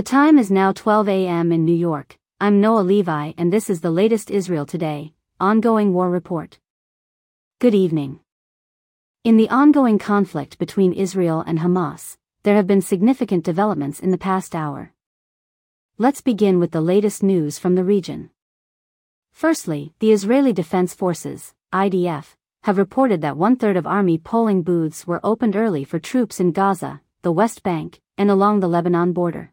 The time is now 12 a.m. in New York. I'm Noa Levi and this is the latest Israel Today, ongoing war report. Good evening. In the ongoing conflict between Israel and Hamas, there have been significant developments in the past hour. Let's begin with the latest news from the region. Firstly, the Israeli Defense Forces, IDF, have reported that one third of army polling booths were opened early for troops in Gaza, the West Bank, and along the Lebanon border.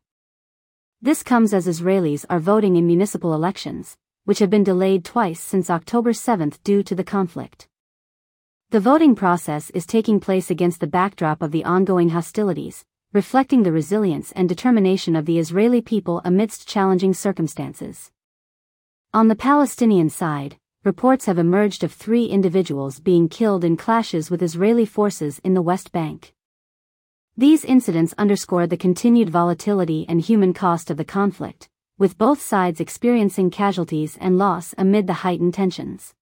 This comes as Israelis are voting in municipal elections, which have been delayed twice since October 7 due to the conflict. The voting process is taking place against the backdrop of the ongoing hostilities, reflecting the resilience and determination of the Israeli people amidst challenging circumstances. On the Palestinian side, reports have emerged of three individuals being killed in clashes with Israeli forces in the West Bank. These incidents underscore the continued volatility and human cost of the conflict, with both sides experiencing casualties and loss amid the heightened tensions.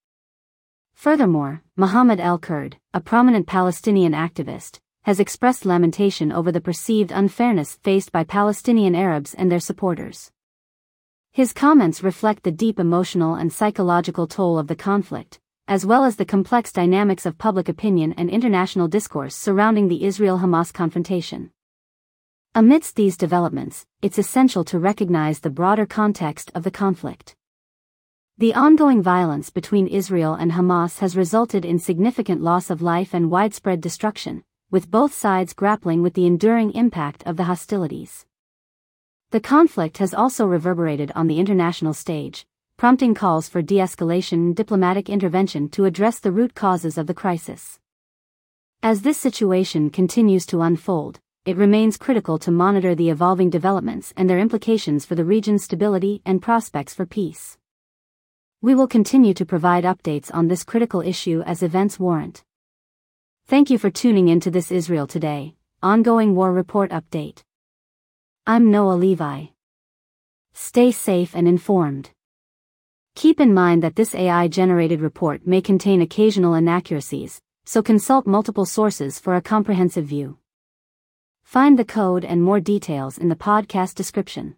Furthermore, Mohammed El-Kurd, a prominent Palestinian activist, has expressed lamentation over the perceived unfairness faced by Palestinian Arabs and their supporters. His comments reflect the deep emotional and psychological toll of the conflict, as well as the complex dynamics of public opinion and international discourse surrounding the Israel-Hamas confrontation. Amidst these developments, it's essential to recognize the broader context of the conflict. The ongoing violence between Israel and Hamas has resulted in significant loss of life and widespread destruction, with both sides grappling with the enduring impact of the hostilities. The conflict has also reverberated on the international stage, prompting calls for de-escalation and diplomatic intervention to address the root causes of the crisis. As this situation continues to unfold, it remains critical to monitor the evolving developments and their implications for the region's stability and prospects for peace. We will continue to provide updates on this critical issue as events warrant. Thank you for tuning in to this Israel Today, ongoing war report update. I'm Noa Levi. Stay safe and informed. Keep in mind that this AI generated report may contain occasional inaccuracies, so consult multiple sources for a comprehensive view. Find the code and more details in the podcast description.